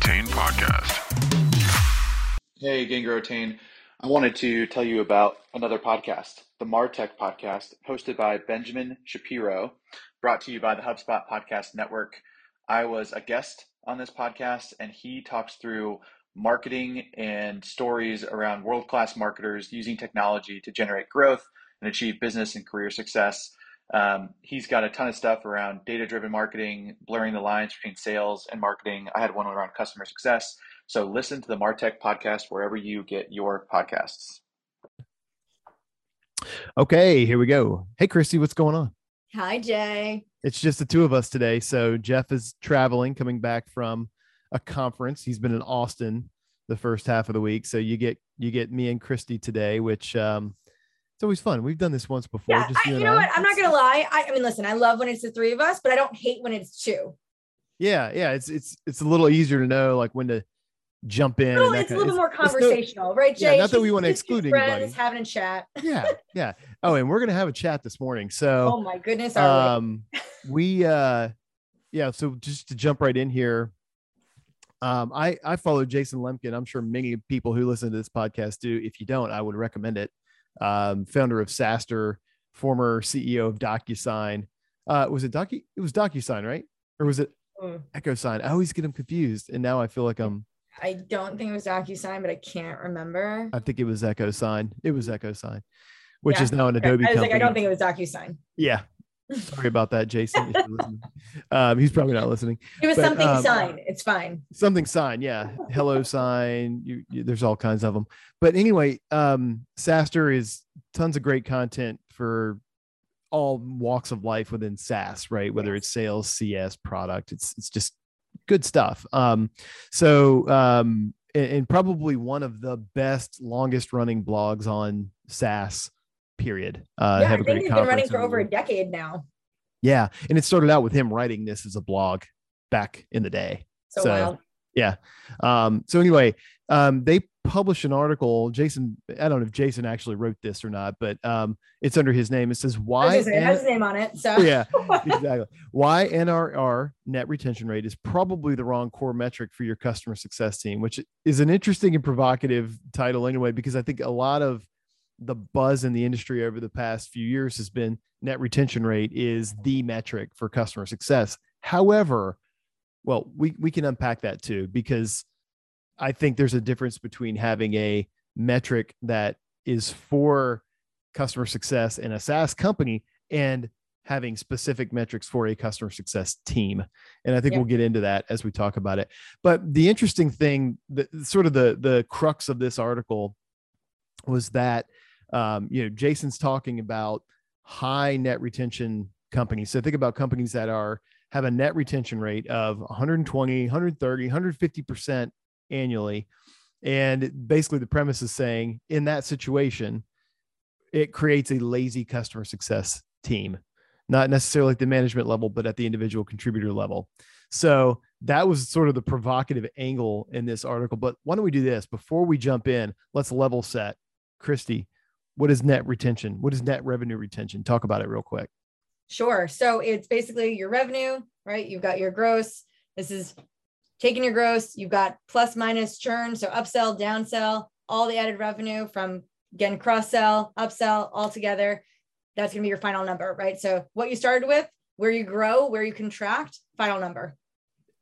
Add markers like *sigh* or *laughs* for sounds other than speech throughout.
Podcast. Hey, Gain Grow Retain. I wanted to tell you about another podcast, the Martech podcast, hosted by Benjamin Shapiro, brought to you by the HubSpot Podcast Network. I was a guest on this podcast, and he talks through marketing and stories around world class marketers using technology to generate growth and achieve business and career success. Um, he's got a ton of stuff around data driven marketing, blurring the lines between sales and marketing. I had one around customer success. So listen to the Martech podcast wherever you get your podcasts. Okay, here we go. Hey, Christy, what's going on? Hi, Jay. It's just the two of us today. So Jeff is traveling, coming back from a conference. He's been in Austin the first half of the week. So you get you get me and Christy today, which um, it's always fun. We've done this once before. Yeah, I, you, you, know what? I'm not gonna lie. I, I mean, listen, I love when it's the three of us, but I don't hate when it's two. Yeah, yeah. It's it's it's a little easier to know like when to jump in. No, it's a little bit more conversational, no, right, Jay? Yeah, not that we want to exclude anybody. having a chat. yeah, yeah. Oh, and we're gonna have a chat this morning. So, oh my goodness, um, we? we uh, yeah. So just to jump right in here, um, I I follow Jason Lemkin. I'm sure many people who listen to this podcast do. If you don't, I would recommend it um, founder of SaaStr, former CEO of DocuSign. Uh, was it Docu? It was DocuSign, right? Or was it mm. EchoSign? I always get them confused, and now I feel like I'm. I don't think it was DocuSign, but I can't remember. I think it was EchoSign. It was EchoSign, which yeah. is now an Adobe. I was company. like, I don't think it was DocuSign. Yeah, Sorry about that, Jason. um, he's probably not listening. It was but, something um, sign. It's fine. Something sign. Yeah. Hello sign. You, you, there's all kinds of them. But anyway, um, SaaStr is tons of great content for all walks of life within SaaS, right? Whether it's sales, CS, product, it's it's just good stuff. Um, so um, and, and probably one of the best, longest running blogs on SaaS period. Uh, yeah, have I think he's been running for over a decade now. Yeah, and it started out with him writing this as a blog back in the day. So, so yeah. Um, so anyway, um, they published an article. Jason, I don't know if Jason actually wrote this or not, but um, it's under his name. It says why it has his name on it. So *laughs* yeah, *laughs* exactly. Why NRR net retention rate is probably the wrong core metric for your customer success team, which is an interesting and provocative title anyway, because I think a lot of the buzz in the industry over the past few years has been net retention rate is the metric for customer success. However, well, we, we can unpack that too, because I think there's a difference between having a metric that is for customer success in a SaaS company and having specific metrics for a customer success team. And I think we'll get into that as we talk about it. But the interesting thing, the sort of the the crux of this article was that um, you know, Jason's talking about high net retention companies. So think about companies that are have a net retention rate of 120, 130, 150% annually. And basically the premise is saying in that situation, it creates a lazy customer success team, not necessarily at the management level, but at the individual contributor level. So that was sort of the provocative angle in this article. But why don't we do this before we jump in? Let's level set. Christy, what is net retention? What is net revenue retention? Talk about it real quick. Sure. So it's basically your revenue, right? You've got your gross. This is taking your gross. You've got plus minus churn. So upsell, downsell, all the added revenue from again, cross sell, upsell, all together. That's going to be your final number, right? So what you started with, where you grow, where you contract, final number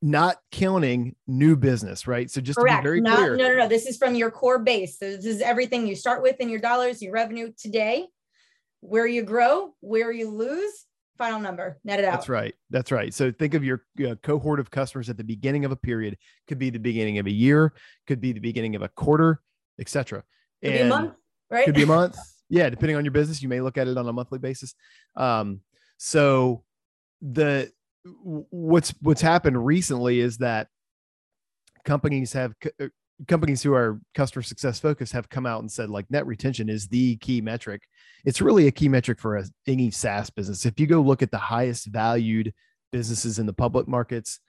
not counting new business, right? So just Correct. to be very not, clear. No, no, no. This is from your core base. So this is everything you start with in your dollars, your revenue today, where you grow, where you lose, final number, net it out. That's right. That's right. So think of your uh, cohort of customers at the beginning of a period. Could be the beginning of a year, could be the beginning of a quarter, etc. Could be a month, right? Could be a *laughs* month. yeah, depending on your business, you may look at it on a monthly basis. Um, so the what's what's happened recently is that companies have uh, companies who are customer success focused have come out and said like net retention is the key metric. It's really a key metric for a, any SaaS business. If you go look at the highest valued businesses in the public markets,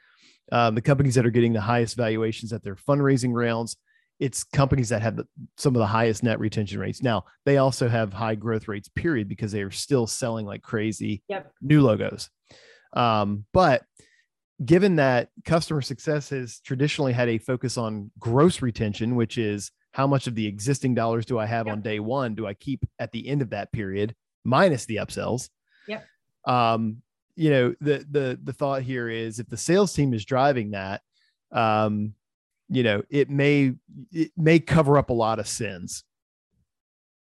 um, the companies that are getting the highest valuations at their fundraising rounds, it's companies that have the, some of the highest net retention rates. Now they also have high growth rates, period, because they are still selling like crazy yep. new logos. Um, but given that customer success has traditionally had a focus on gross retention, which is how much of the existing dollars do I have yep. on day one do I keep at the end of that period minus the upsells? Yep. Um, you know, the the the thought here is if the sales team is driving that, um, you know, it may it may cover up a lot of sins.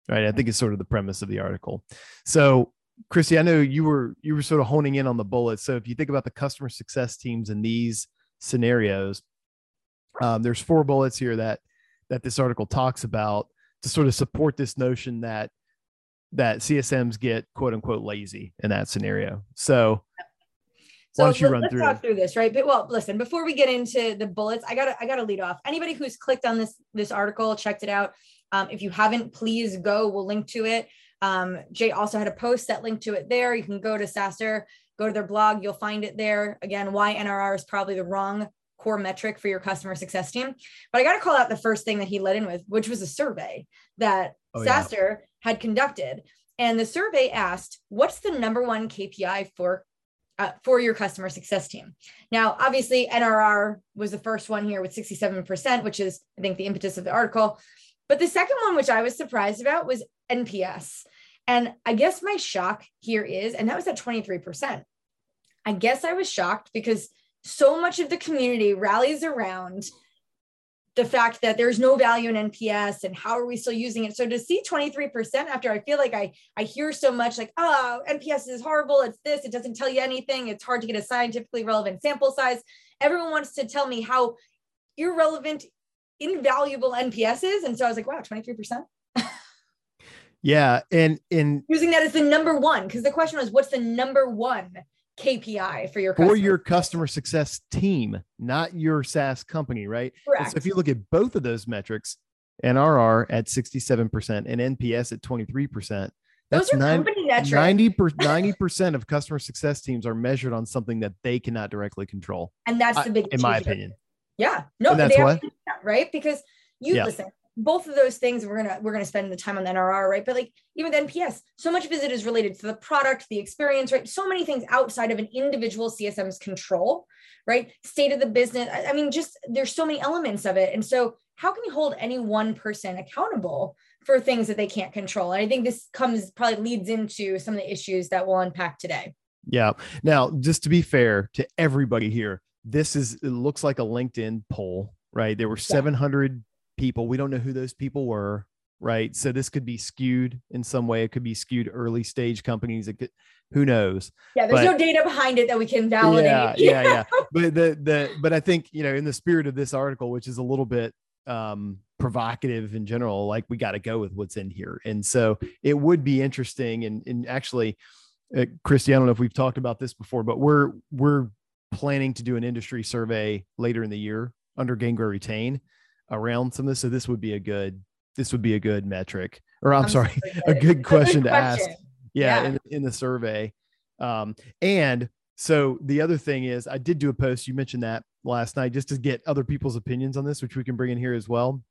Right. I think it's sort of the premise of the article. So Christy, I know you were you were sort of honing in on the bullets. So if you think about the customer success teams in these scenarios, um, there's four bullets here that that this article talks about to sort of support this notion that that CSMs get quote unquote lazy in that scenario. So so let's through talk through this, right? But well, listen, before we get into the bullets, I gotta I gotta lead off. Anybody who's clicked on this this article, checked it out. Um, if you haven't, please go. We'll link to it. Um, Jay also had a post that linked to it there. You can go to SaaStr, go to their blog, you'll find it there. Again, why NRR is probably the wrong core metric for your customer success team. But I got to call out the first thing that he led in with, which was a survey that oh, SaaStr yeah. had conducted. And the survey asked, what's the number one KPI for uh, for your customer success team. Now, obviously, NRR was the first one here with 67%, which is, I think, the impetus of the article. But the second one, which I was surprised about, was NPS. And I guess my shock here is, and that was at 23%. I guess I was shocked because so much of the community rallies around the fact that there's no value in NPS and how are we still using it. So to see 23% after I feel like I I hear so much like, oh, NPS is horrible, it's this, it doesn't tell you anything, it's hard to get a scientifically relevant sample size. Everyone wants to tell me how irrelevant, invaluable NPS is. And so I was like, wow, 23%. Yeah. And in using that as the number one, because the question was, what's the number one KPI for your for your customer success team, not your SaaS company, right? Correct. So if you look at both of those metrics, NRR at 67% and NPS at 23%, that's *laughs* 90 percent of customer success teams are measured on something that they cannot directly control. And that's the big, in my opinion. Yeah, no, and that's what right because you yeah. listen both of those things we're gonna we're gonna spend the time on the NRR, right? But like even the NPS, so much of it is related to the product, the experience, right? So many things outside of an individual CSM's control, right? State of the business. I, I mean, just there's so many elements of it. And so how can you hold any one person accountable for things that they can't control? And I think this comes probably leads into some of the issues that we'll unpack today. Yeah. Now, just to be fair to everybody here, this is it looks like a LinkedIn poll, right? There were 700 people. We don't know who those people were, right? So this could be skewed in some way. It could be skewed early stage companies. It could, who knows? Yeah, there's but, no data behind it that we can validate. Yeah, yeah, yeah. but the the but I think you know in the spirit of this article, which is a little bit um provocative in general, like we got to go with what's in here. And so it would be interesting. And and actually, uh, Christy, I don't know if we've talked about this before, but we're we're planning to do an industry survey later in the year under Gain Grow Retain around some of this. So this would be a good this would be a good metric, or I'm, I'm sorry, *laughs* a good question a good to question. ask. Yeah, yeah. In, in, the survey. Um, and so the other thing is, I did do a post. You mentioned that last night, just to get other people's opinions on this, which we can bring in here as well.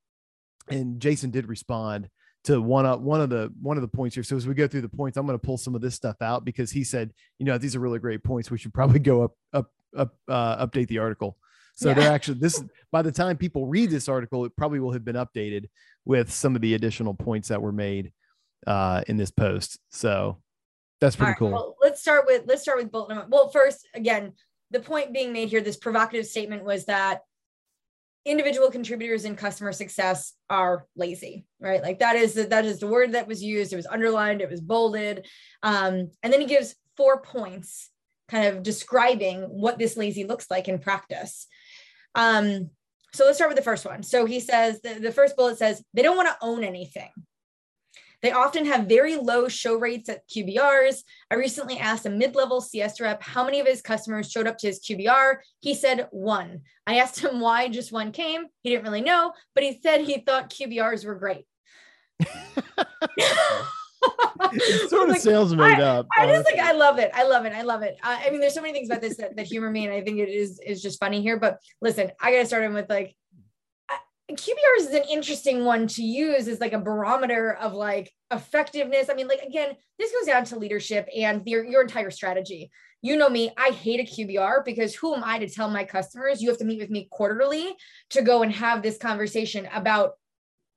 And Jason did respond to one of one of the one of the points here. So as we go through the points, I'm going to pull some of this stuff out because he said, you know, these are really great points. We should probably go up up up uh, update the article. So yeah. they're actually this by the time people read this article, it probably will have been updated with some of the additional points that were made uh, in this post. So that's pretty right, cool. Well, let's start with let's start with bullet number. Well, first, again, the point being made here, this provocative statement was that individual contributors in customer success are lazy, right? Like that is the, that is the word that was used. It was underlined. It was bolded, um, and then he gives four points, kind of describing what this lazy looks like in practice. Um, so let's start with the first one. So he says the, the first bullet says they don't want to own anything. They often have very low show rates at QBRs. I recently asked a mid level CS rep how many of his customers showed up to his QBR. He said one. I asked him why just one came. He didn't really know, but he said he thought QBRs were great. *laughs* *laughs* it's *laughs* sort of like, sales made I, up. I just like I love it. I love it. I love it. Uh, I mean, there's so many things about this that, that humor me, and I think it is is just funny here. But listen, I gotta start in with like QBRs is an interesting one to use as like a barometer of like effectiveness. I mean, like again, this goes down to leadership and your your entire strategy. you know me, I hate a QBR because who am I to tell my customers you have to meet with me quarterly to go and have this conversation about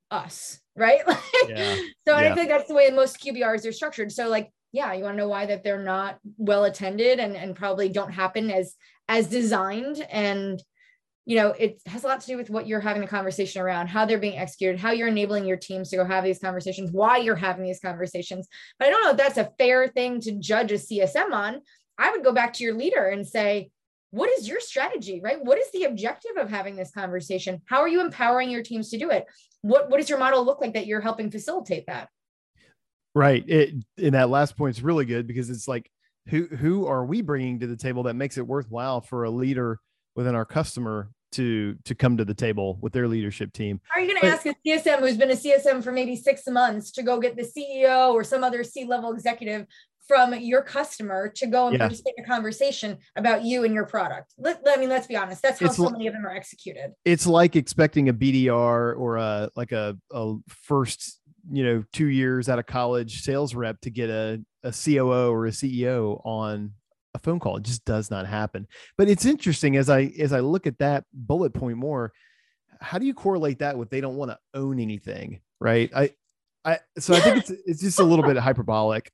us, right? *laughs* yeah. so yeah. I think that's the way most QBRs are structured. So like, yeah, you want to know why that they're not well attended and, and probably don't happen as as designed and you know it has a lot to do with what you're having a conversation around how they're being executed how you're enabling your teams to go have these conversations why you're having these conversations but i don't know if that's a fair thing to judge a csm on i would go back to your leader and say what is your strategy right? What is the objective of having this conversation? How are you empowering your teams to do it? What what does your model look like that you're helping facilitate that? Right. It and that last point is really good because it's like who who are we bringing to the table that makes it worthwhile for a leader within our customer to to come to the table with their leadership team. Are you going to ask a CSM who's been a CSM for maybe six months to go get the CEO or some other C level executive from your customer to go and yeah. participate in a conversation about you and your product? Let, I mean, let's be honest. That's how it's so many of them are executed. It's like expecting a BDR or a like a, a first you know two years out of college sales rep to get a, a COO or a CEO on a phone call. It just does not happen. But it's interesting as I as I look at that bullet point more, how do you correlate that with they don't want to own anything, right? I I so I think it's it's just a little bit *laughs* hyperbolic.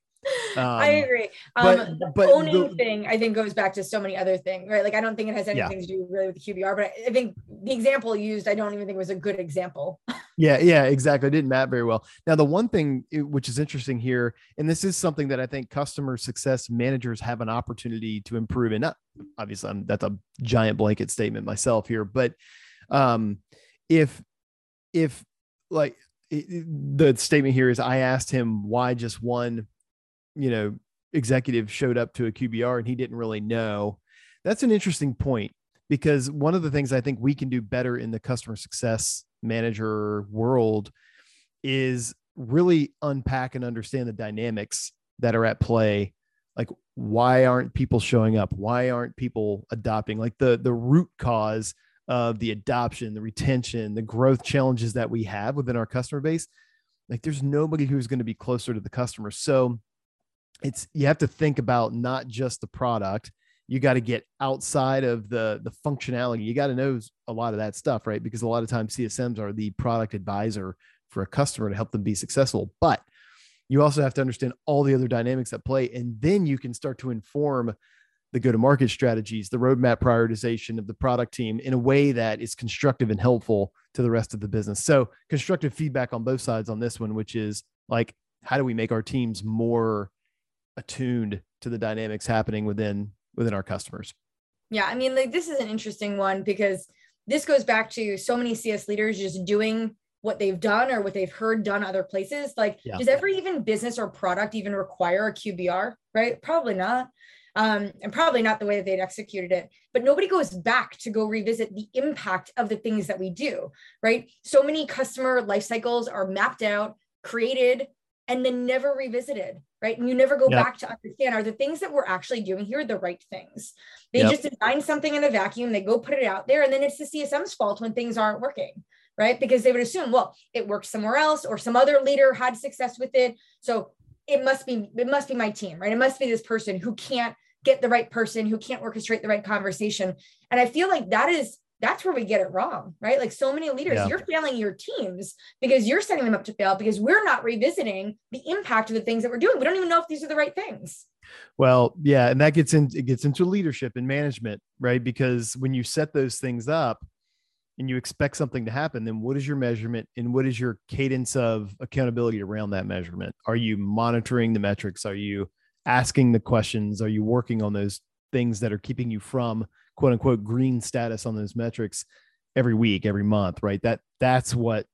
Um, I agree. But, um, the but owning the, thing, I think, goes back to so many other things, right? Like, I don't think it has anything yeah. to do really with the QBR, but I think the example used, I don't even think was a good example. *laughs* yeah, yeah, exactly. It didn't map very well. Now, the one thing which is interesting here, and this is something that I think customer success managers have an opportunity to improve, and not obviously, I'm, that's a giant blanket statement myself here, but um, if if like the statement here is, I asked him why just one you know, executive showed up to a QBR and he didn't really know. That's an interesting point because one of the things I think we can do better in the customer success manager world is really unpack and understand the dynamics that are at play. Like why aren't people showing up? Why aren't people adopting? Like the the root cause of the adoption the retention the growth challenges that we have within our customer base like there's nobody who's going to be closer to the customer. So it's you have to think about not just the product you got to get outside of the the functionality. You got to know a lot of that stuff right? Because a lot of times csms are the product advisor for a customer to help them be successful but you also have to understand all the other dynamics at play and then you can start to inform the go to market strategies the roadmap prioritization of the product team in a way that is constructive and helpful to the rest of the business. So constructive feedback on both sides on this one which is like how do we make our teams more attuned to the dynamics happening within within our customers yeah i mean like this is an interesting one because this goes back to so many cs leaders just doing what they've done or what they've heard done other places like yeah. does every even business or product even require a qbr right probably not um, and probably not the way that they'd executed it. But nobody goes back to go revisit the impact of the things that we do, right? So many customer life cycles are mapped out, created, and then never revisited right? And you never go yep. back to understand are the things that we're actually doing here the right things? They yep. just design something in a vacuum they go put it out there and then it's the csm's fault when things aren't working right? Because they would assume well it worked somewhere else or some other leader had success with it. So it must be it must be my team right? It must be this person who can't get the right person who can't orchestrate the right conversation. And i feel like that is that's where we get it wrong, right? Like so many leaders, yeah. you're failing your teams because you're setting them up to fail because we're not revisiting the impact of the things that we're doing. We don't even know if these are the right things. Well, yeah, and that gets in it gets into leadership and management, right? Because when you set those things up and you expect something to happen, then what is your measurement and what is your cadence of accountability around that measurement? Are you monitoring the metrics? Are you asking the questions? Are you working on those things that are keeping you from quote unquote green status on those metrics every week, every month, right? That that's what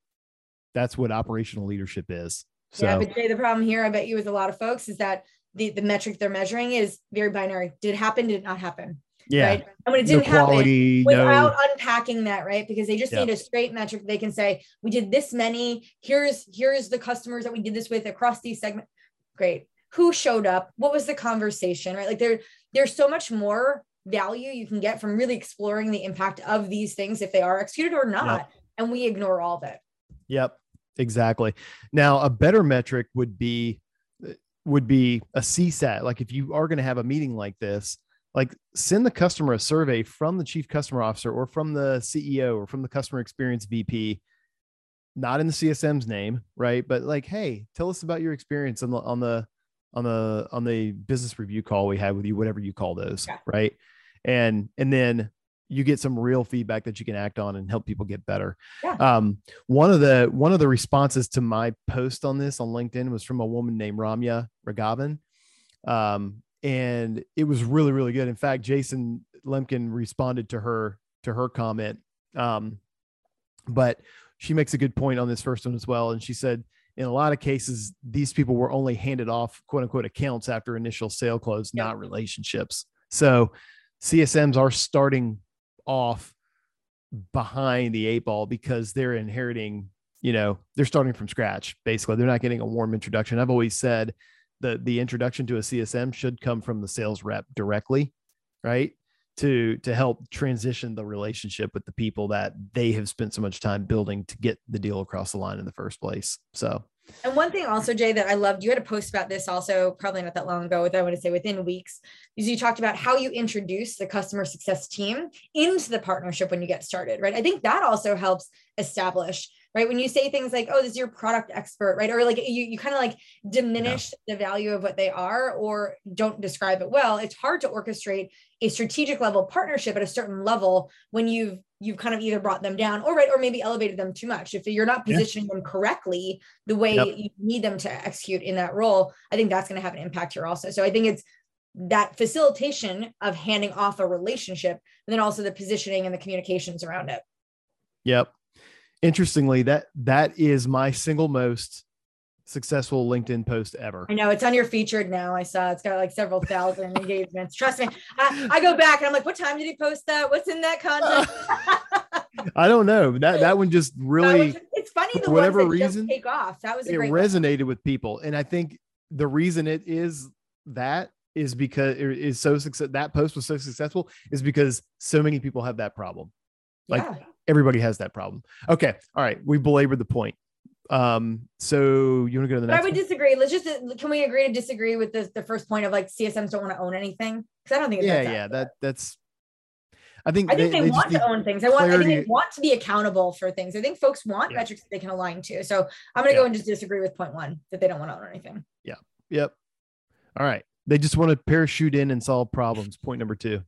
that's what operational leadership is. So, yeah, but Jay, the problem here, I bet you, with a lot of folks, is that the the metric they're measuring is very binary. Did it happen? Did it not happen? Yeah. Right? And when it didn't no quality, happen, without no... unpacking that, right? Because they just yeah. need a straight metric. They can say, we did this many. Here's here's the customers that we did this with across these segments. Great. Who showed up? What was the conversation? Right? Like there, there's so much more value you can get from really exploring the impact of these things if they are executed or not yep. and we ignore all of it yep exactly now a better metric would be would be a csat like if you are going to have a meeting like this like send the customer a survey from the chief customer officer or from the CEO or from the customer experience VP, not in the CSM's name, right? But like, hey, tell us about your experience on the on the on the on the business review call we had with you, whatever you call those, Yeah. right? And and then you get some real feedback that you can act on and help people get better. Yeah. Um, one of the one of the responses to my post on this on LinkedIn was from a woman named Ramya Raghavan. Um, and it was really, really good. In fact, Jason Lemkin responded to her to her comment. Um, but she makes a good point on this first one as well. And she said, in a lot of cases, these people were only handed off quote unquote accounts after initial sale close, Yep. not relationships. So CSMs are starting off behind the eight ball because they're inheriting, you know, they're starting from scratch. Basically, they're not getting a warm introduction. I've always said that the introduction to a CSM should come from the sales rep directly, right? To to help transition the relationship with the people that they have spent so much time building to get the deal across the line in the first place. So And one thing also, Jay, that I loved, you had a post about this also, probably not that long ago, with I want to say within weeks, is you talked about how you introduce the customer success team into the partnership when you get started, right? I think that also helps establish, right? When you say things like, oh, this is your product expert, right? Or like you, you kind of like diminish the value of what they are or don't describe it well. It's hard to orchestrate a strategic level partnership at a certain level when you've you've kind of either brought them down or right or maybe elevated them too much if you're not Yeah. positioning them correctly the way Yep. you need them to execute in that role i think that's going to have an impact here also so i think it's that facilitation of handing off a relationship and then also the positioning and the communications around it Yep. Interestingly, that that is my single most successful LinkedIn post ever. i know it's on your featured now i saw it's got like several thousand engagements trust me I, I go back and i'm like what time did he post that what's in that content *laughs* I don't know. That that one just really was- it's funny the whatever reason, take off that was a it great one. resonated with people. And I think the reason it is that is because it is so success that post was so successful is because so many people have that problem. like, yeah. Everybody has that problem. Okay. All right. We belabored the point. Um, so you want to go to the But I would one? disagree. Let's just can we agree to disagree with the the first point of like CSMs don't want to own anything? Because I don't think it's Yeah, that yeah. accurate. That that's I think I think they, just want to own things. I want. I think they want to be accountable for things. I think folks want Yeah. metrics that they can align to. So I'm going to Yeah. go and just disagree with point one that they don't want to own anything. Yeah. Yep. All right. They just want to parachute in and solve problems. Point number two.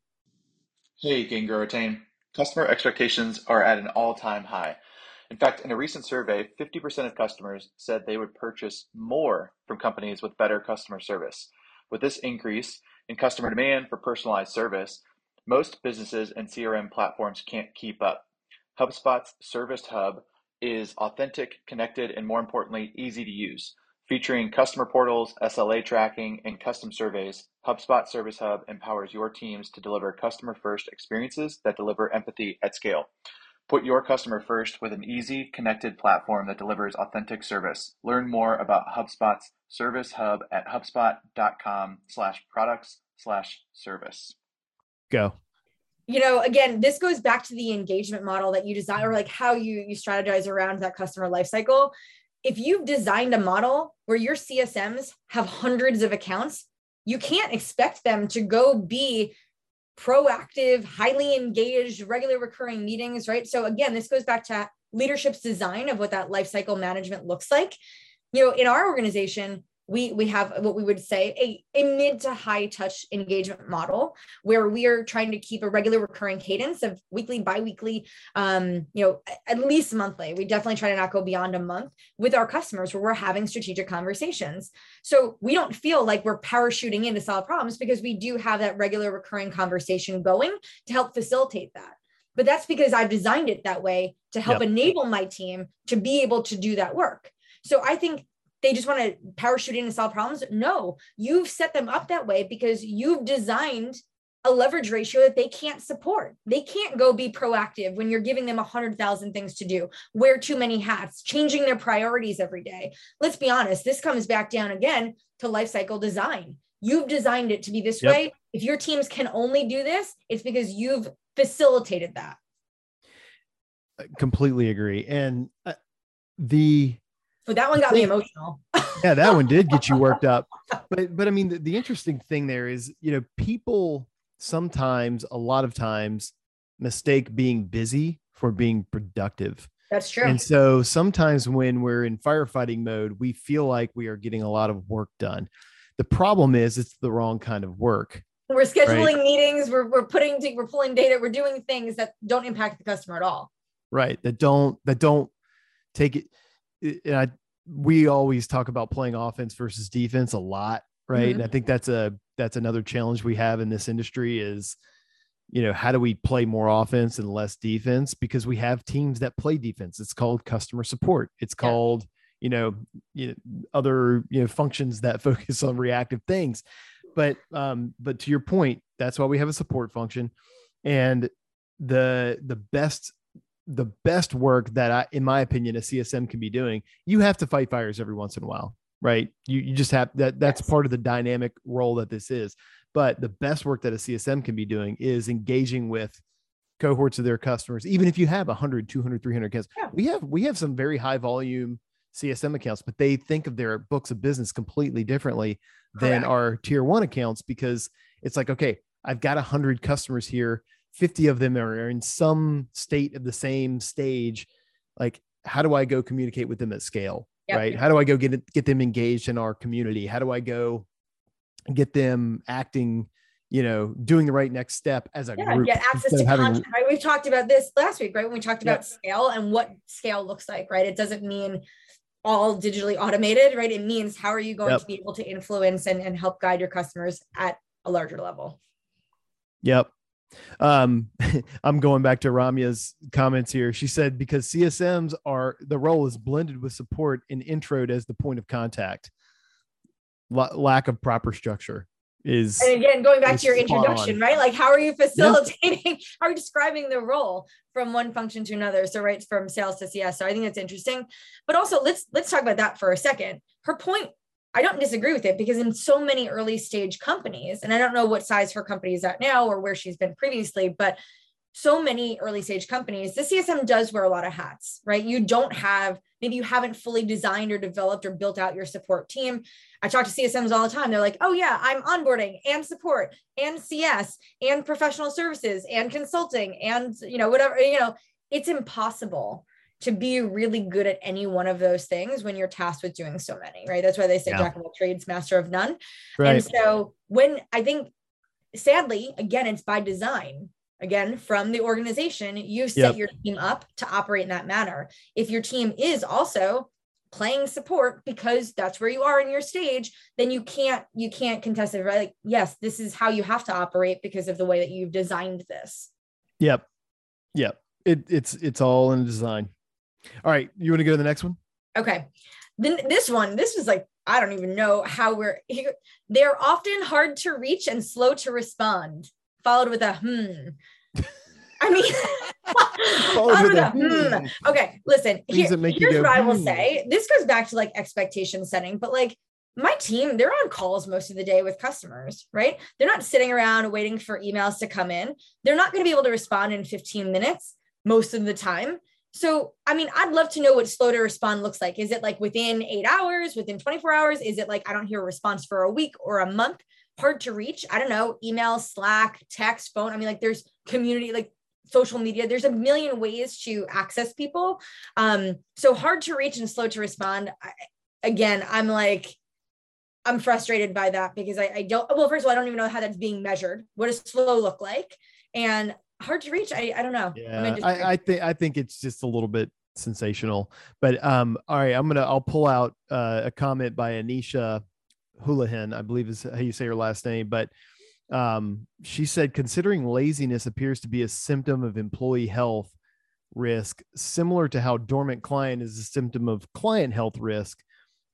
Hey, Gain Retain. Customer expectations are at an all-time high. In fact, in a recent survey, 50% of customers said they would purchase more from companies with better customer service. With this increase in customer demand for personalized service, most businesses and CRM platforms can't keep up. HubSpot's Service Hub is authentic, connected, and more importantly, easy to use. Featuring customer portals, SLA tracking, and custom surveys, HubSpot Service Hub empowers your teams to deliver customer first experiences that deliver empathy at scale. Put your customer first with an easy, connected platform that delivers authentic service. Learn more about HubSpot's Service Hub at hubspot.com slash products slash service. Go. you know again this goes back to the engagement model that you design or like how you you strategize around that customer life cycle if you've designed a model where your csms have hundreds of accounts you can't expect them to go be proactive highly engaged regular recurring meetings right? So again this goes back to leadership's design of what that lifecycle management looks like. You know in our organization we we have what we would say a, a mid to high touch engagement model where we are trying to keep a regular recurring cadence of weekly biweekly um you know at least monthly. We definitely try to not go beyond a month with our customers where we're having strategic conversations. So we don't feel like we're parachuting in to solve problems because we do have that regular recurring conversation going to help facilitate that. But that's because i've designed it that way to help Yep. enable my team to be able to do that work. So i think they just want to parachute in and solve problems. No, you've set them up that way because you've designed a leverage ratio that they can't support. They can't go be proactive when you're giving them a hundred thousand things to do, wear too many hats, changing their priorities every day. Let's be honest, this comes back down again to life cycle design. You've designed it to be this Yep. way. If your teams can only do this, it's because you've facilitated that. I completely agree. And uh, the So that one got me emotional. *laughs* yeah, that one did get you worked up. But but I mean, the, the interesting thing there is, you know, people sometimes, a lot of times, mistake being busy for being productive. That's true. And so sometimes when we're in firefighting mode, we feel like we are getting a lot of work done. The problem is it's the wrong kind of work. We're scheduling right? meetings, we're, we're putting, we're pulling data, we're doing things that don't impact the customer at all. Right. That don't, that don't take it. And I, we always talk about playing offense versus defense a lot. Right. Mm-hmm. And I think that's a, that's another challenge we have in this industry is, you know, how do we play more offense and less defense? Because we have teams that play defense. It's called customer support. It's yeah. called, you know, you know, other, you know, functions that *laughs* focus on reactive things. But um, but to your point, that's why we have a support function. And the the best the best work that I, in my opinion, a CSM can be doing, you have to fight fires every once in a while, right? You you just have that that's yes. part of the dynamic role that this is. But the best work that a CSM can be doing is engaging with cohorts of their customers, even if you have 100, 200, 300 accounts. Yeah. We have we have some very high volume CSM accounts, but they think of their books of business completely differently than our tier one accounts because it's like, okay, I've got 100 customers here, 50 of them are in some state of the same stage. Like, how do I go communicate with them at scale? Yep. Right? How do I go get get them engaged in our community? How do I go get them acting you know doing the right next step as a yeah, group get access to having... content right we've talked about this last week right when we talked about scale and what scale looks like right it doesn't mean all digitally automated right it means how are you going yep. to be able to influence and, and help guide your customers at a larger level yep um *laughs* i'm going back to ramya's comments here. She said because csms are the role is blended with support and introed as the point of contact. Lack of proper structure is and again going back to your introduction on. right? Like how are you facilitating yeah. *laughs* how are you describing the role from one function to another? So right from sales to cs so i think that's interesting. But also let's let's talk about that for a second. Her point i don't disagree with it because in so many early stage companies and i don't know what size her company is at now or where she's been previously but so many early stage companies, the CSM does wear a lot of hats, right? You don't have, maybe you haven't fully designed or developed or built out your support team. I talk to CSMs all the time. They're like, oh, yeah, I'm onboarding and support and CS and professional services and consulting and, you know, whatever, you know, it's impossible to be really good at any one of those things when you're tasked with doing so many, right? That's why they say yeah. jack of all trades, master of none. Right. And so when I think, sadly, again, it's by design again from the organization you set yep. your team up to operate in that manner if your team is also playing support because that's where you are in your stage then you can't you can't contest it right like yes this is how you have to operate because of the way that you've designed this yep yep it, it's it's all in design all right you want to go to the next one okay then this one this was like i don't even know how we're they're often hard to reach and slow to respond followed with a hmm. I mean, *laughs* a, hmm. okay, listen, here, here's what I will hmm. say. This goes back to like expectation setting, but like my team, they're on calls most of the day with customers, right? They're not sitting around waiting for emails to come in. They're not going to be able to respond in 15 minutes most of the time. So, I mean, I'd love to know what slow to respond looks like. Is it like within eight hours, within 24 hours? Is it like I don't hear a response for a week or a month? hard to reach. I don't know, email, Slack, text, phone. I mean, like there's community, like social media. There's a million ways to access people. Um, so hard to reach and slow to respond. I, again, I'm like, I'm frustrated by that because I, I don't, well, first of all, I don't even know how that's being measured. What does slow look like? And hard to reach. I, I don't know. Yeah, I, I think, I think it's just a little bit sensational, but um, all right, I'm going to, I'll pull out uh, a comment by Anisha Houlihan, I believe is how you say her last name, but um, she said considering laziness appears to be a symptom of employee health risk, similar to how dormant client is a symptom of client health risk.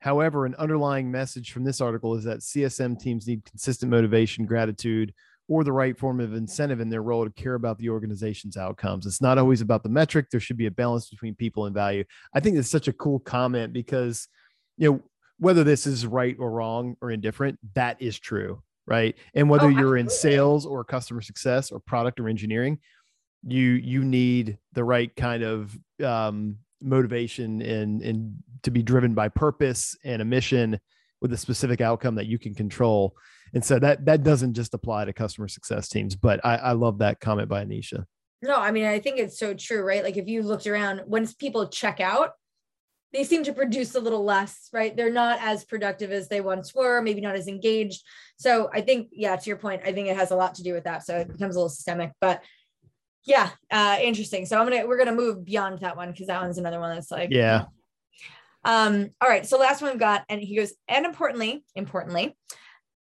However, an underlying message from this article is that CSM teams need consistent motivation, gratitude, or the right form of incentive in their role to care about the organization's outcomes. It's not always about the metric. There should be a balance between people and value. I think it's such a cool comment because, you know, whether this is right or wrong or indifferent, that is true, right? And whether oh, you're in sales or customer success or product or engineering, you you need the right kind of um, motivation and and to be driven by purpose and a mission with a specific outcome that you can control. And so that that doesn't just apply to customer success teams, but I, I love that comment by Anisha. No, I mean, I think it's so true, right? Like if you looked around, once people check out, they seem to produce a little less, right? They're not as productive as they once were, maybe not as engaged. So I think, yeah, to your point, I think it has a lot to do with that. So it becomes a little systemic, but yeah, uh, interesting. So I'm gonna we're gonna move beyond that one because that one's another one that's like yeah. Um, all right. So last one we've got, and he goes, and importantly, importantly,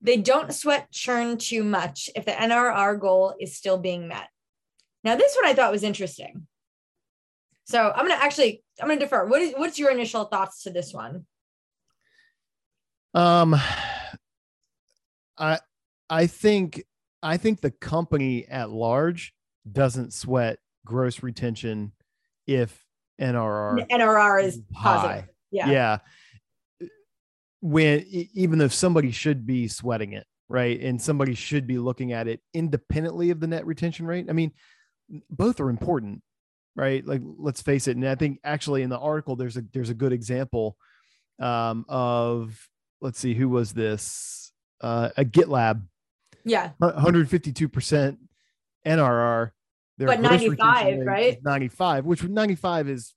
they don't sweat churn too much if the NRR goal is still being met. Now, this one I thought was interesting. So I'm gonna actually I'm gonna defer. What is what's your initial thoughts to this one? Um I I think I think the company at large doesn't sweat gross retention if NRR NRR is positive. high. Yeah. Yeah. When even though somebody should be sweating it, right? And somebody should be looking at it independently of the net retention rate. I mean, both are important, right? Like let's face it. And I think actually in the article there's a there's a good example um, of let's see who was this uh, a GitLab. Yeah, 152 percent NRR. Their but 95, right? 95, which 95 is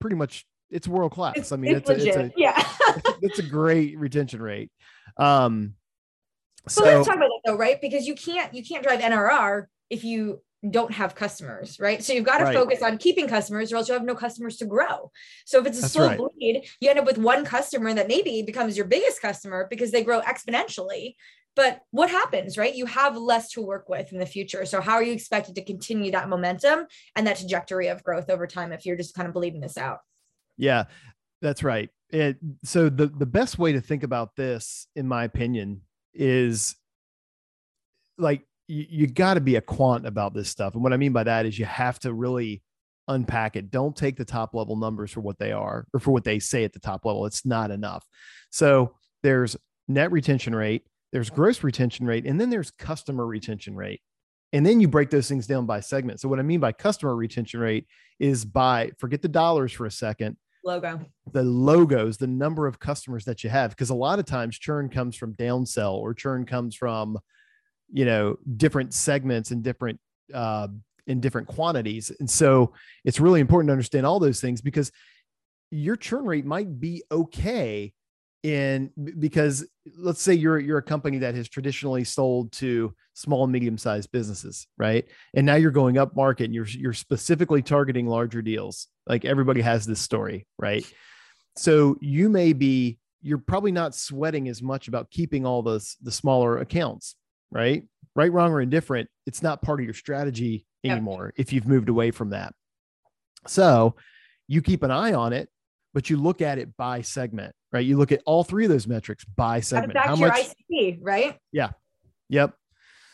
pretty much it's world class. I mean, it's, it's, a, it's a, yeah, *laughs* it's a great retention rate. Um, so let's talk about that though, right? Because you can't you can't drive NRR if you don't have customers, right? So you've got to right. focus on keeping customers, or else you have no customers to grow. So if it's a That's slow right. bleed, you end up with one customer that maybe becomes your biggest customer because they grow exponentially. But what happens, right? You have less to work with in the future. So how are you expected to continue that momentum and that trajectory of growth over time if you're just kind of bleeding this out? Yeah, that's right. It, so the the best way to think about this, in my opinion, is like you, you got to be a quant about this stuff. And what I mean by that is you have to really unpack it. Don't take the top level numbers for what they are or for what they say at the top level. It's not enough. So there's net retention rate, there's gross retention rate, and then there's customer retention rate. And then you break those things down by segment. So what I mean by customer retention rate is by forget the dollars for a second. Logo. The logos, the number of customers that you have. Because a lot of times churn comes from downsell or churn comes from you know different segments and different uh, in different quantities and so it's really important to understand all those things because your churn rate might be okay in because let's say you're you're a company that has traditionally sold to small and medium sized businesses right and now you're going up market and you're you're specifically targeting larger deals like everybody has this story right so you may be you're probably not sweating as much about keeping all those the smaller accounts right? Right, wrong, or indifferent, it's not part of your strategy anymore yep. if you've moved away from that. So you keep an eye on it, but you look at it by segment, right? You look at all three of those metrics by segment. How much ICP, right? Yeah. Yep.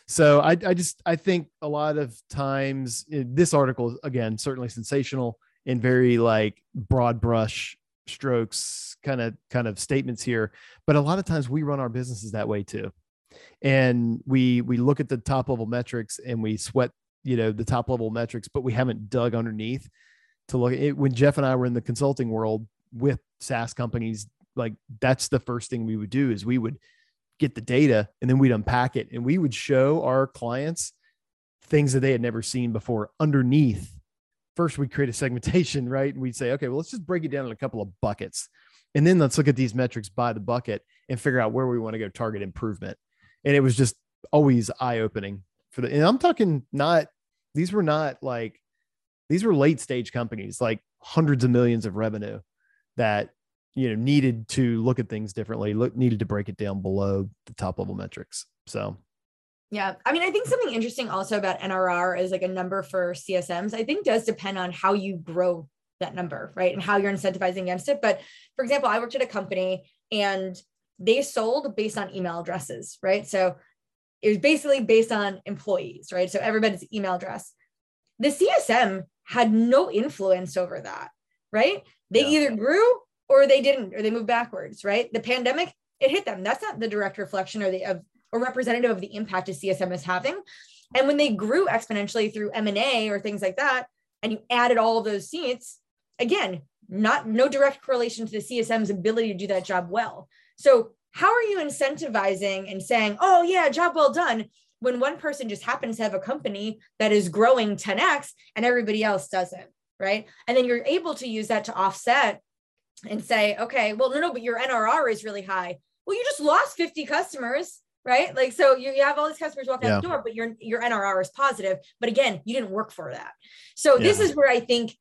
So I, I just I think a lot of times eh, this article again certainly sensational and very like broad brush strokes kind of kind of statements here, but a lot of times we run our businesses that way too and we we look at the top level metrics and we sweat you know the top level metrics but we haven't dug underneath to look at it when jeff and i were in the consulting world with saas companies like that's the first thing we would do is we would get the data and then we'd unpack it and we would show our clients things that they had never seen before underneath. First we'd create a segmentation *laughs* right? And we'd say okay well let's just break it down in a couple of buckets. And then let's look at these metrics by the bucket and figure out where we want to go target improvement. And it was just always eye opening for the. And I'm talking not these were not like these were late stage companies, like hundreds of millions of revenue that you know needed to look at things differently, look needed to break it down below the top level metrics. So yeah. I mean, I think something interesting also about NRR is like a number for CSMs, I think does depend on how you grow that number, right? And how you're incentivizing against it. But for example, I worked at a company and they sold based on email addresses, right? So it was basically based on employees, right? So everybody's email address. The CSM had no influence over that, right? They yeah. either grew or they didn't, or they moved backwards, right? The pandemic, it hit them. That's not the direct reflection or the of or representative of the impact a CSM is having. And when they grew exponentially through M&A or things like that, and you added all of those seats, again, not no direct correlation to the CSM's ability to do that job well. So how are you incentivizing and saying, oh, yeah, job well done? When one person just happens to have a company that is growing 10x and everybody else doesn't, right? And then you're able to use that to offset and say, okay, well, no, no, but your NRR is really high. Well, you just lost 50 customers, right? Like, so you, you have all these customers walking yeah. out the door, but your, your NRR is positive. But again, you didn't work for that. So yeah. this is where I think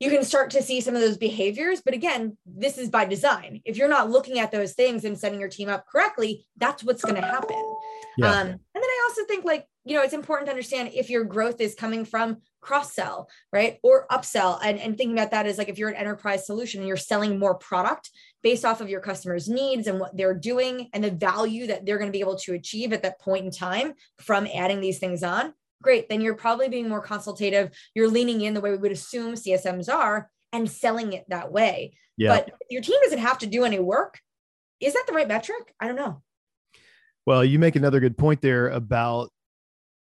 you can start to see some of those behaviors. But again, this is by design. If you're not looking at those things and setting your team up correctly, that's what's going to happen. Yeah. Um, and then I also think like, you know, it's important to understand if your growth is coming from cross sell, right? Or upsell. And, and thinking about that is like if you're an enterprise solution and you're selling more product based off of your customers' needs and what they're doing and the value that they're going to be able to achieve at that point in time from adding these things on, great. Then you're probably being more consultative. You're leaning in the way we would assume CSMs are and selling it that way. Yeah. But your team doesn't have to do any work. Is that the right metric? I don't know. Well, you make another good point there about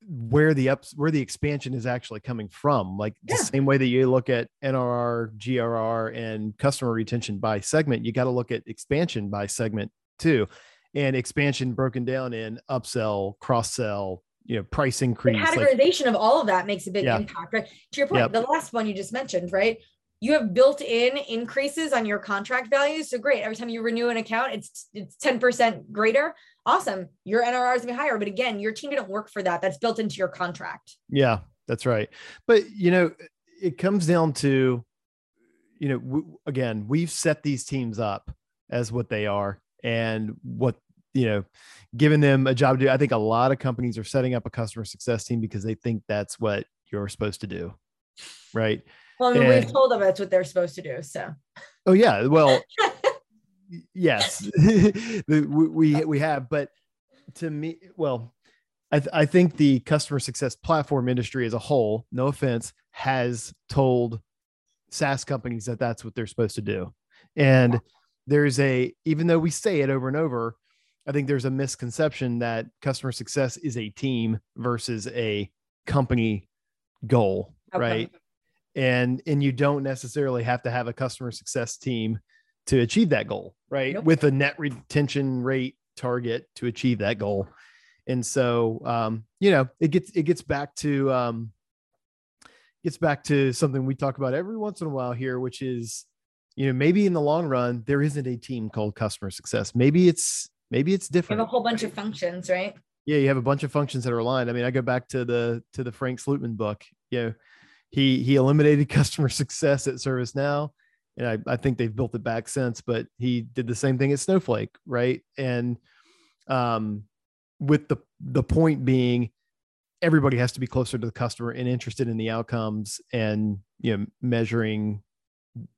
where the ups where the expansion is actually coming from like yeah. the same way that you look at nrr grr and customer retention by segment you got to look at expansion by segment too and expansion broken down in upsell cross sell you know price increase the categorization like, of all of that makes a big yeah. impact right to your point yep. the last one you just mentioned right you have built in increases on your contract values so great every time you renew an account it's it's 10% greater awesome your nr is going to be higher but again your team didn't work for that that's built into your contract yeah that's right but you know it comes down to you know w- again we've set these teams up as what they are and what you know, giving them a job to do. I think a lot of companies are setting up a customer success team because they think that's what you're supposed to do. Right. Well, I mean, and, we've told them that's what they're supposed to do. So, oh, yeah. Well, *laughs* yes, *laughs* *laughs* we, we have. But to me, well, I, th- I think the customer success platform industry as a whole, no offense, has told SaaS companies that that's what they're supposed to do. And there's a, even though we say it over and over, I think there's a misconception that customer success is a team versus a company goal, okay. right? And and you don't necessarily have to have a customer success team to achieve that goal, right? Nope. With a net retention rate target to achieve that goal. And so um, you know, it gets it gets back to um gets back to something we talk about every once in a while here, which is you know, maybe in the long run, there isn't a team called customer success. Maybe it's maybe it's different. You have a whole bunch of functions, right? Yeah, you have a bunch of functions that are aligned. I mean, I go back to the to the Frank Slootman book. You know, he he eliminated *laughs* customer success at ServiceNow, and I, I think they've built it back since. But he did the same thing at Snowflake, right? And um, with the the point being, everybody has to be closer to the customer and interested in the outcomes, and you know, measuring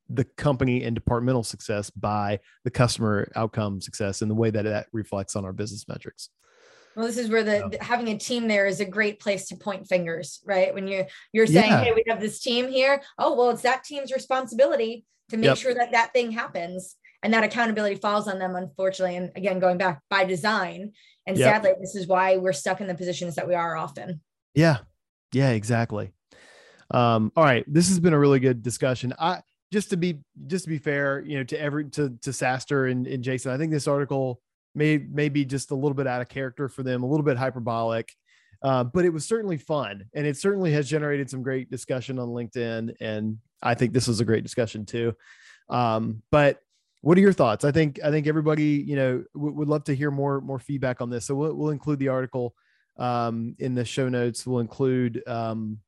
the company and departmental success by the customer outcome success and the way that that reflects on our business metrics well this is where the, the having a team there is a great place to point fingers right? When you you're saying yeah. hey we have this team here. Oh well it's that team's responsibility to make yep. sure that that thing happens and that accountability falls on them unfortunately. And again going back by design and yep. sadly this is why we're stuck in the positions that we are often. Yeah. Yeah exactly. Um all right this has been a really good discussion. I just to be just to be fair, you know, to every to to SaaStr and, and Jason, I think this article may may be just a little bit out of character for them, a little bit hyperbolic. Uh, but it was certainly fun and it certainly has generated some great discussion on LinkedIn. And I think this was a great discussion too. Um, but what are your thoughts? I think I think everybody, you know, w- would love to hear more more feedback on this. So we'll, we'll include the article um, in the show notes. We'll include um,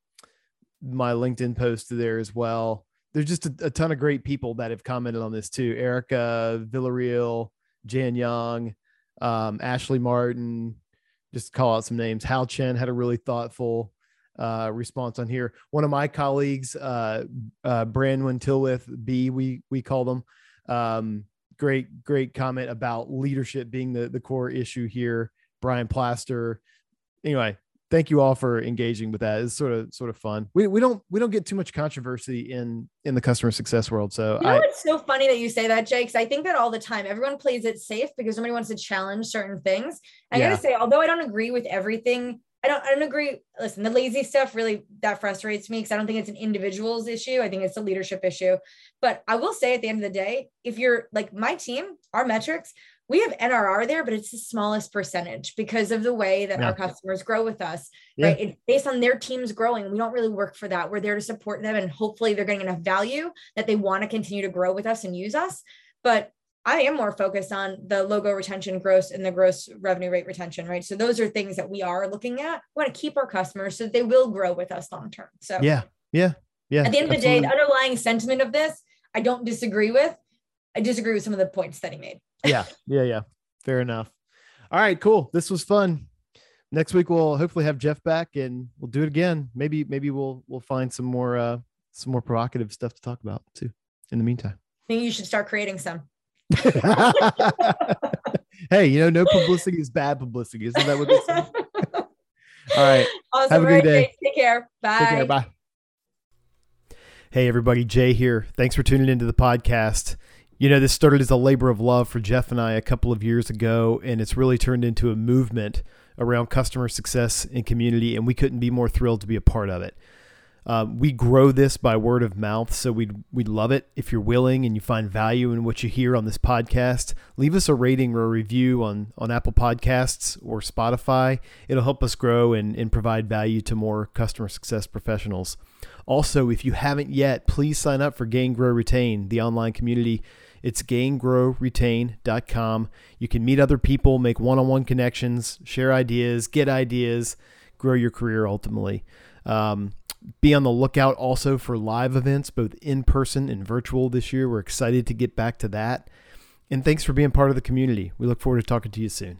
my LinkedIn post there as well there's just a, a, ton of great people that have commented on this too. Erica Villarreal, Jan Young, um, Ashley Martin, just call out some names. Hal Chen had a really thoughtful uh, response on here. One of my colleagues, uh, uh, Branwyn Tilwith, B, we we call them. Um, great, great comment about leadership being the the core issue here. Brian Plaster. Anyway, thank you all for engaging with that. It's sort of sort of fun. We, we don't we don't get too much controversy in in the customer success world. So you know I, it's so funny that you say that, Jake. I think that all the time. Everyone plays it safe because nobody wants to challenge certain things. I yeah. gotta say, although I don't agree with everything, I don't I don't agree. Listen, the lazy stuff really that frustrates me because I don't think it's an individual's issue. I think it's a leadership issue. But I will say at the end of the day, if you're like my team, our metrics, we have NRR there, but it's the smallest percentage because of the way that Yeah. our customers grow with us, Yeah. right? Based on their teams growing, we don't really work for that. We're there to support them and hopefully they're getting enough value that they want to continue to grow with us and use us. But I am more focused on the logo retention, gross, and the gross revenue rate retention, right? So those are things that we are looking at. We want to keep our customers so that they will grow with us long term. So Yeah. Yeah. Yeah. at the end of the day, the underlying sentiment of this, I don't disagree with. I disagree with some of the points that he made. *laughs* yeah. Yeah. Yeah. Fair enough. All right. Cool. This was fun. Next week we'll hopefully have Jeff back and we'll do it again. Maybe maybe we'll we'll find some more uh some more provocative stuff to talk about too. In the meantime. I think you should start creating some. *laughs* hey, you know, no publicity is bad publicity. Isn't that what they say? *laughs* All right. awesome. Have a good day. Take care. Bye. Take care. Bye. Hey, everybody. Jay here. Thanks for tuning into the podcast. You know, this started as a labor of love for Jeff and I a couple of years ago, and it's really turned into a movement around customer success and community, and we couldn't be more thrilled to be a part of it. Uh, we grow this by word of mouth, so we'd, we'd love it if you're willing and you find value in what you hear on this podcast. Leave us a rating or a review on, on Apple Podcasts or Spotify. It'll help us grow and, and provide value to more customer success professionals. Also, if you haven't yet, please sign up for Gain, Grow, Retain, the online community. It's gaingrowretain.com. You can meet other people, make one on one connections, share ideas, get ideas, grow your career ultimately. Um, be on the lookout also for live events, both in person and virtual this year. We're excited to get back to that. And thanks for being part of the community. We look forward to talking to you soon.